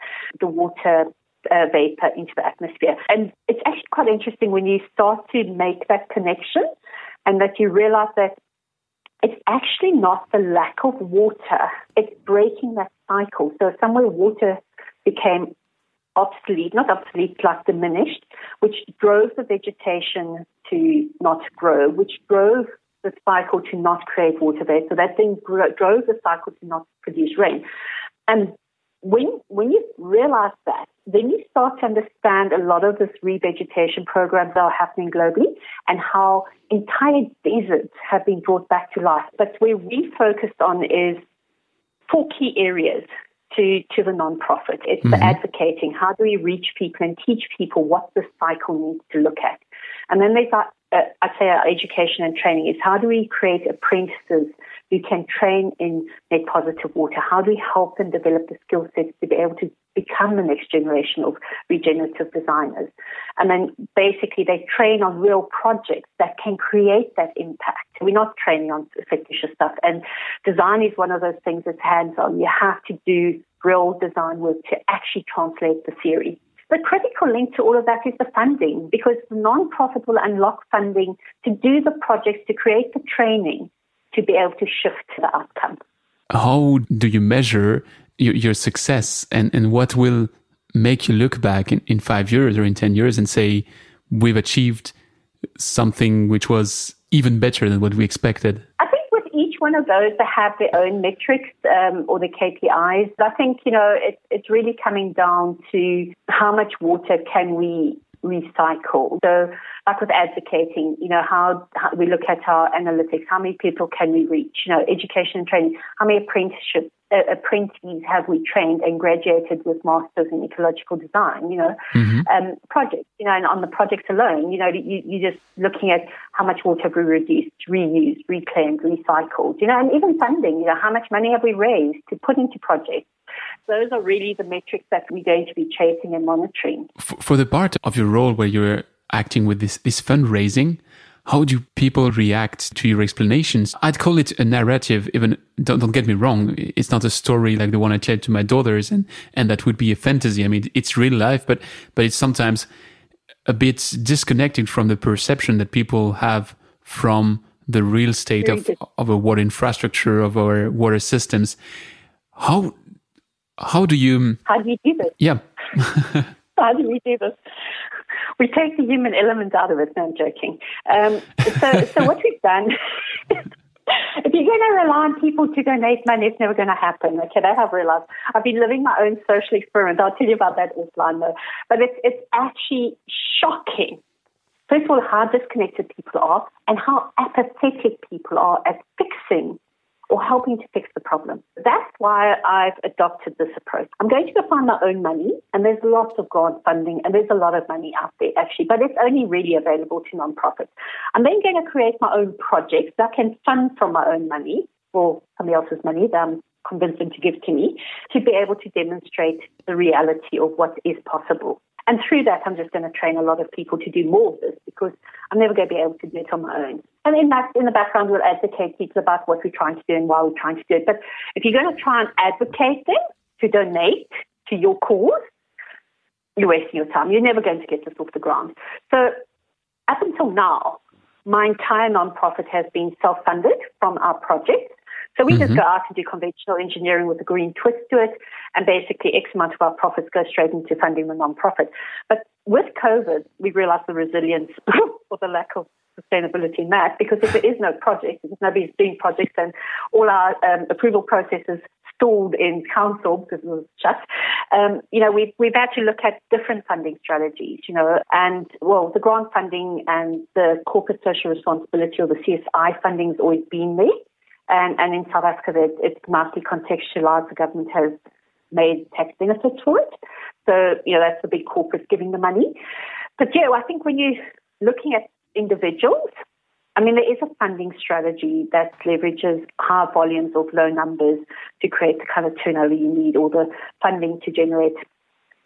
the water uh, vapor into the atmosphere. And it's actually quite interesting when you start to make that connection and that you realize that it's actually not the lack of water, it's breaking that cycle. So somewhere water became obsolete, not obsolete, like diminished, which drove the vegetation to not grow, which drove the cycle to not create water vapor. So that then drove the cycle to not produce rain. And when when you realize that, then you start to understand a lot of this revegetation programs that are happening globally and how entire deserts have been brought back to life. But where we focused on is four key areas to, to the nonprofit. It's mm-hmm. the advocating. How do we reach people and teach people what the cycle needs to look at? And then they our, uh, I'd say our education and training is how do we create apprentices who can train in net positive water? How do we help them develop the skill sets to be able to become the next generation of regenerative designers? And then basically they train on real projects that can create that impact. We're not training on fictitious stuff. And design is one of those things that's hands on. You have to do real design work to actually translate the theory. The critical link to all of that is the funding because the nonprofit will unlock funding to do the projects, to create the training, to be able to shift the outcome. How do you measure your, your success and, and what will make you look back in, in five years or in 10 years and say, we've achieved something which was even better than what we expected? One of those, they have their own metrics um, or the KPIs. I think, you know, it, it's really coming down to how much water can we recycle. So, like with advocating, you know, how, how, we look at our analytics, how many people can we reach? You know, education and training, how many apprenticeships, apprentices have we trained and graduated with masters in ecological design? You know, mm-hmm. um, projects. You know, and on the projects alone, you know, you, you're just looking at how much water have we reduced, reused, reclaimed, recycled. You know, and even funding. You know, how much money have we raised to put into projects? those are really the metrics that we're going to be chasing and monitoring. For, for the part of your role where you're acting with this, this fundraising, how do people react to your explanations? I'd call it a narrative, even don't, don't get me wrong. It's not a story like the one I tell to my daughters and, and that would be a fantasy. I mean, it's real life, but, but it's sometimes a bit disconnected from the perception that people have from the real state of, of a water infrastructure, of our water systems. How, how do you, how do you do this? Yeah. how do we do this? We take the human element out of it. No, I'm joking. Um, so, so what we've done. if you're going to rely on people to donate money, it's never going to happen. Okay, that I've realized. I've been living my own social experiment. I'll tell you about that offline though. But it's it's actually shocking. First of all, how disconnected people are and how apathetic people are at fixing or helping to fix the problem. That's why I've adopted this approach. I'm going to go find my own money, and there's lots of grant funding, and there's a lot of money out there actually, but it's only really available to nonprofits. I'm then going to create my own projects that I can fund from my own money or somebody else's money that I'm convinced them to give to me to be able to demonstrate the reality of what is possible. And through that, I'm just going to train a lot of people to do more of this because I'm never going to be able to do it on my own. And in that, in the background, we'll educate people about what we're trying to do and why we're trying to do it. But if you're going to try and advocate them to donate to your cause, you're wasting your time. You're never going to get this off the ground. So up until now, my entire nonprofit has been self-funded from our project. So we mm-hmm. just go out and do conventional engineering with a green twist to it, and basically X amount of our profits go straight into funding the nonprofit. But with COVID, we realized the resilience or the lack of sustainability in that, because if there is no project, if nobody's doing projects, then all our um, approval processes stalled in council because it was shut. Um, you know, we've, we've had to look at different funding strategies, you know, and well, the grant funding and the corporate social responsibility or the CSI funding has always been there. And, and in South Africa, it, it's nicely contextualized. The government has made tax benefits for it. So, you know, that's the big corporates giving the money. But yeah, I think when you're looking at individuals, I mean, there is a funding strategy that leverages high volumes of low numbers to create the kind of turnover you need or the funding to generate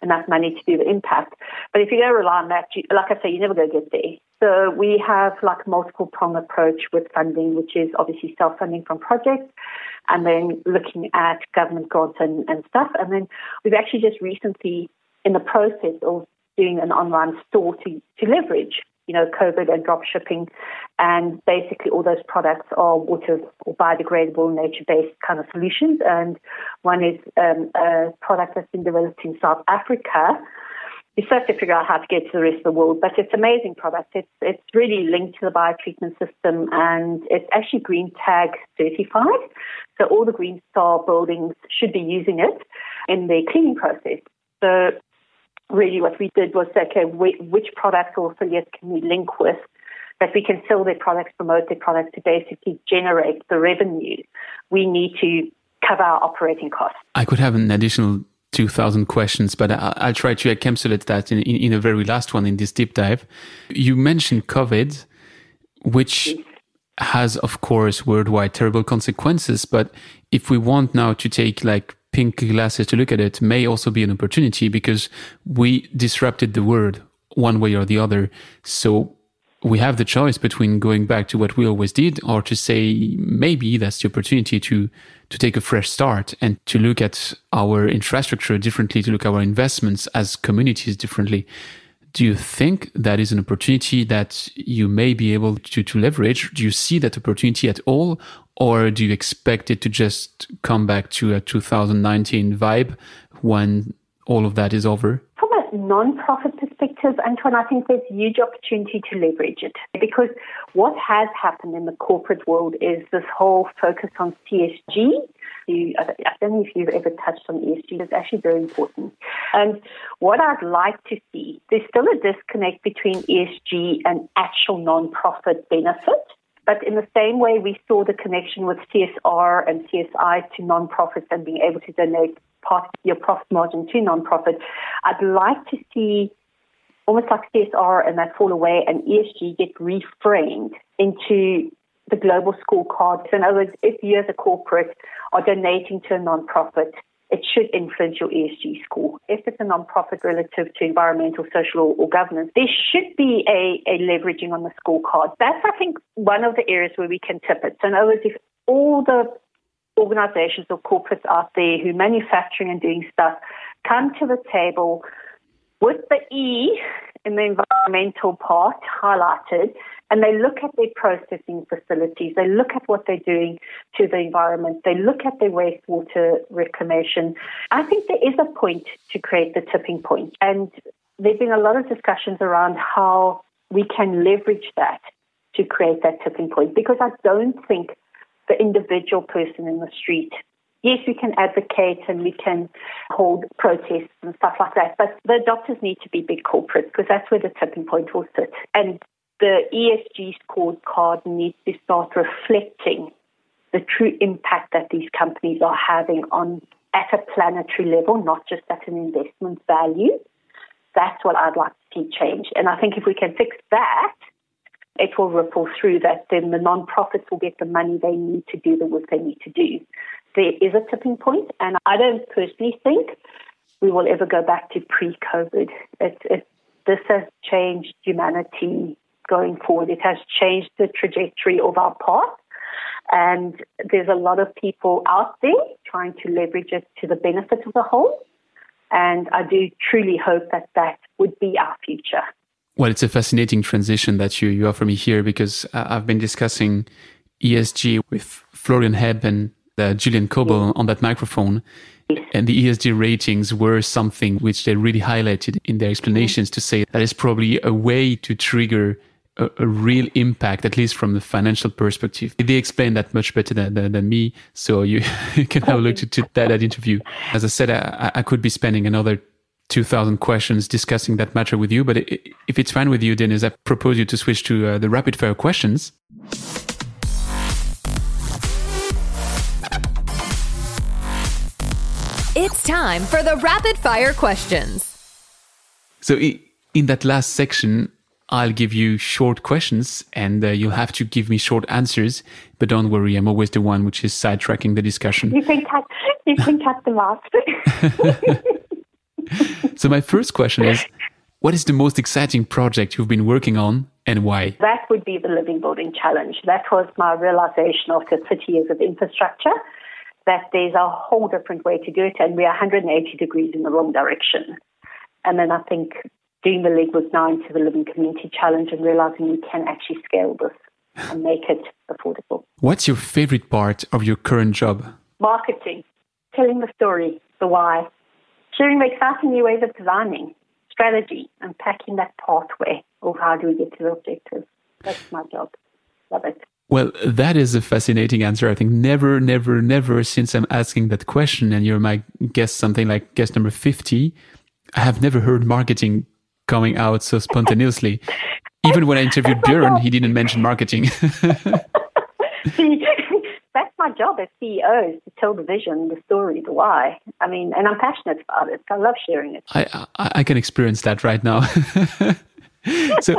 enough money to do the impact. But if you go rely on that, you, like I say, you're never going to get there. So we have like multiple prong approach with funding, which is obviously self-funding from projects and then looking at government grants and, and stuff. And then we've actually just recently in the process of doing an online store to, to leverage you know, COVID and drop shipping. And basically, all those products are water or biodegradable, nature based kind of solutions. And one is um, a product that's been developed in South Africa. We still have to figure out how to get to the rest of the world, but it's amazing product. It's it's really linked to the biotreatment system, and it's actually Green Tag certified. So all the Green Star buildings should be using it in their cleaning process. So really what we did was say, okay, which products or affiliates can we link with that we can sell their products, promote their products to basically generate the revenue we need to cover our operating costs. I could have an additional 2,000 questions, but I'll try to encapsulate that in, in, in, a very last one in this deep dive. You mentioned COVID, which has, of course, worldwide terrible consequences. But if we want now to take like pink glasses to look at it may also be an opportunity because we disrupted the world one way or the other. So we have the choice between going back to what we always did or to say maybe that's the opportunity to to take a fresh start and to look at our infrastructure differently to look at our investments as communities differently do you think that is an opportunity that you may be able to, to leverage do you see that opportunity at all or do you expect it to just come back to a 2019 vibe when all of that is over? From a non-profit perspective, Antoine, I think there's huge opportunity to leverage it because what has happened in the corporate world is this whole focus on ESG. I don't know if you've ever touched on ESG. It's actually very important. And what I'd like to see, there's still a disconnect between ESG and actual non-profit benefit. But in the same way, we saw the connection with CSR and CSI to nonprofits and being able to donate part of your profit margin to nonprofit. I'd like to see almost like CSR and that fall away and ESG get reframed into the global scorecard. So in other words, if you as a corporate are donating to a nonprofit, it should influence your ESG score. If it's a non-profit relative to environmental, social, or, governance, there should be a, a, leveraging on the scorecard. That's, I think, one of the areas where we can tip it. So, in other words, if all the organizations or corporates out there who are manufacturing and doing stuff come to the table with the E in the environmental part highlighted, and they look at their processing facilities, they look at what they're doing to the environment, they look at their wastewater reclamation. I think there is a point to create the tipping. And there's been a lot of discussions around how we can leverage that to create that tipping point because I don't think the individual person in the street yes, we can advocate and we can hold protests and stuff like that, but the doctors need to be big corporate because that's where the tipping point will sit. And the ESG scorecard needs to start reflecting the true impact that these companies are having on at a planetary level, not just at an investment value. That's what I'd like to see change. And I think if we can fix that, it will ripple through that then the non-profits will get the money they need to do the work they need to do there is a tipping point, and I don't personally think we will ever go back to pre-COVID. It, it, this has changed humanity going forward. It has changed the trajectory of our path. And there's a lot of people out there trying to leverage it to the benefit of the whole. And I do truly hope that that would be our future. Well, it's a fascinating transition that you, you offer me here because uh, I've been discussing ESG with Florian Hebb and uh, Julian Coble on that microphone. And the ESG ratings were something which they really highlighted in their explanations to say that is probably a way to trigger a, a, real impact, at least from the financial perspective. They explain that much better than, than, than me. So you, you, can have a look to, to that, that, interview. As I said, I, I could be spending another 2000 questions discussing that matter with you. But if it's fine with you, Dennis, I propose you to switch to uh, the rapid fire questions. It's time for the rapid fire questions. So, in that last section, I'll give you short questions and uh, you'll have to give me short answers. But don't worry, I'm always the one which is sidetracking the discussion. You can cut, you can cut them off. so, my first question is What is the most exciting project you've been working on and why? That would be the Living Building Challenge. That was my realization after 30 years of infrastructure that there's a whole different way to do it, and we're 180 degrees in the wrong direction. And then I think doing the legwork now into the Living Community Challenge and realizing we can actually scale this and make it affordable. What's your favorite part of your current job? Marketing, telling the story, the why, sharing the exciting new ways of designing, strategy, and packing that pathway of how do we get to the objectives. That's my job. Love it. Well, that is a fascinating answer. I think never, never, never since I'm asking that question, and you're my guest, something like guest number 50, I have never heard marketing coming out so spontaneously. Even when I interviewed Björn, he didn't mention marketing. See, that's my job as CEO is to tell the vision, the story, the why. I mean, and I'm passionate about it. I love sharing it. I, I, I can experience that right now. so,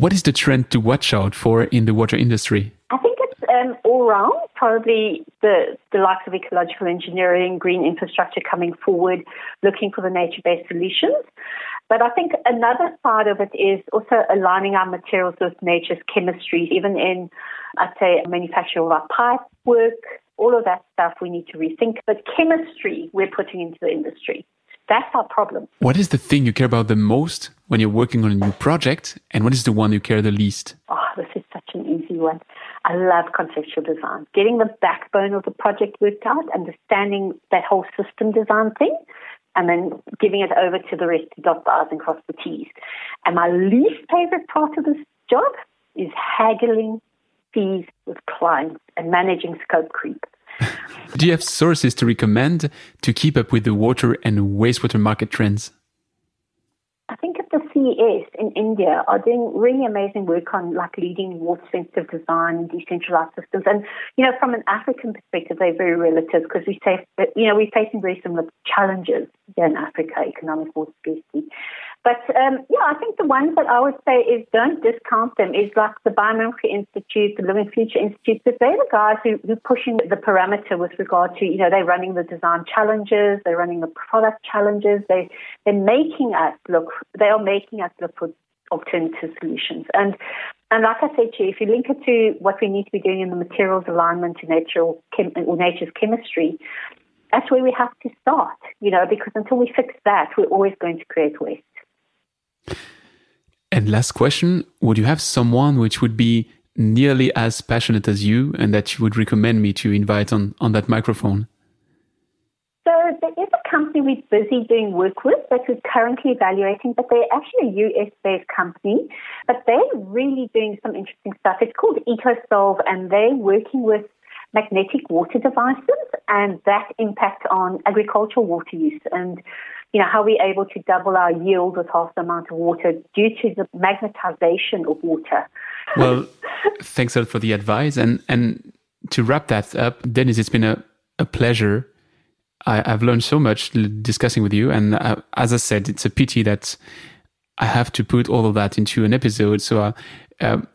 what is the trend to watch out for in the water industry? I think it's um, all round. Probably the, the likes of ecological engineering, green infrastructure coming forward, looking for the nature based solutions. But I think another side of it is also aligning our materials with nature's chemistry, even in, I'd say, manufacturing of our pipe work, all of that stuff we need to rethink. But chemistry we're putting into the industry. That's our problem. What is the thing you care about the most when you're working on a new project, and what is the one you care the least? Oh, this is such an easy one. I love conceptual design. Getting the backbone of the project worked out, understanding that whole system design thing, and then giving it over to the rest to dot the I's and cross the T's. And my least favorite part of this job is haggling fees with clients and managing scope creep. Do you have sources to recommend to keep up with the water and wastewater market trends? I think at the CSE in India are doing really amazing work on like leading water sensitive design and decentralized systems. And, you know, from an African perspective, they're very relative because we say, you know, we're facing very similar challenges here in Africa, economic water scarcity. But um, yeah, I think the ones that I would say is don't discount them is like the Biomimicry Institute, the Living Future Institute, because they're the guys who, who are pushing the parameter with regard to, you know, they're running the design challenges, they're running the product challenges, they, they're making us look, they are making us look for alternative solutions. And and like I said to you, if you link it to what we need to be doing in the materials alignment to nature chem- or nature's chemistry, that's where we have to start, you know, because until we fix that, we're always going to create waste. And last question Would you have someone which would be nearly as passionate as you and that you would recommend me to invite on, on that microphone? So there is a company we're busy doing work with that we're currently evaluating, but they're actually a US-based company, but they're really doing some interesting stuff. It's called EcoSolve, and they're working with magnetic water devices and that impact on agricultural water use and you know how are we're able to double our yield with half the amount of water due to the magnetization of water. Well, thanks a lot for the advice and and to wrap that up, Dennis, it's been a, a pleasure. I, have learned so much discussing with you, and uh, as I said, it's a pity that I have to put all of that into an episode. So uh, um,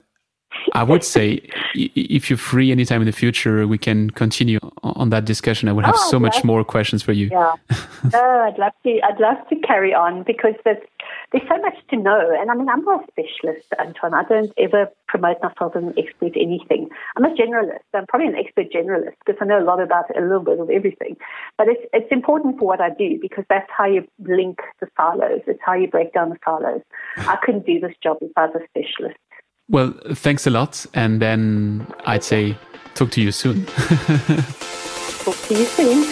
I would say if you're free anytime in the future, we can continue on that discussion. I would have oh, so much more questions for you. Yeah, oh, I'd love to. I'd love to carry on because there's there's so much to know. And I mean, I'm not a specialist, Antoine. I don't ever promote myself as an expert anything. I'm a generalist. I'm probably an expert generalist because I know a lot about a little bit of everything. But it's it's important for what I do because that's how you link the silos. It's how you break down the silos. I couldn't do this job if I was a specialist. Well, thanks a lot. And then I'd say talk to you soon. talk to you soon.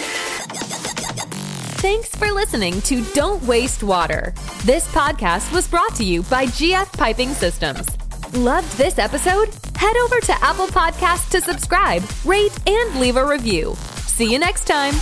Thanks for listening to Don't Waste Water. This podcast was brought to you by GF Piping Systems. Loved this episode? Head over to Apple Podcasts to subscribe, rate, and leave a review. See you next time.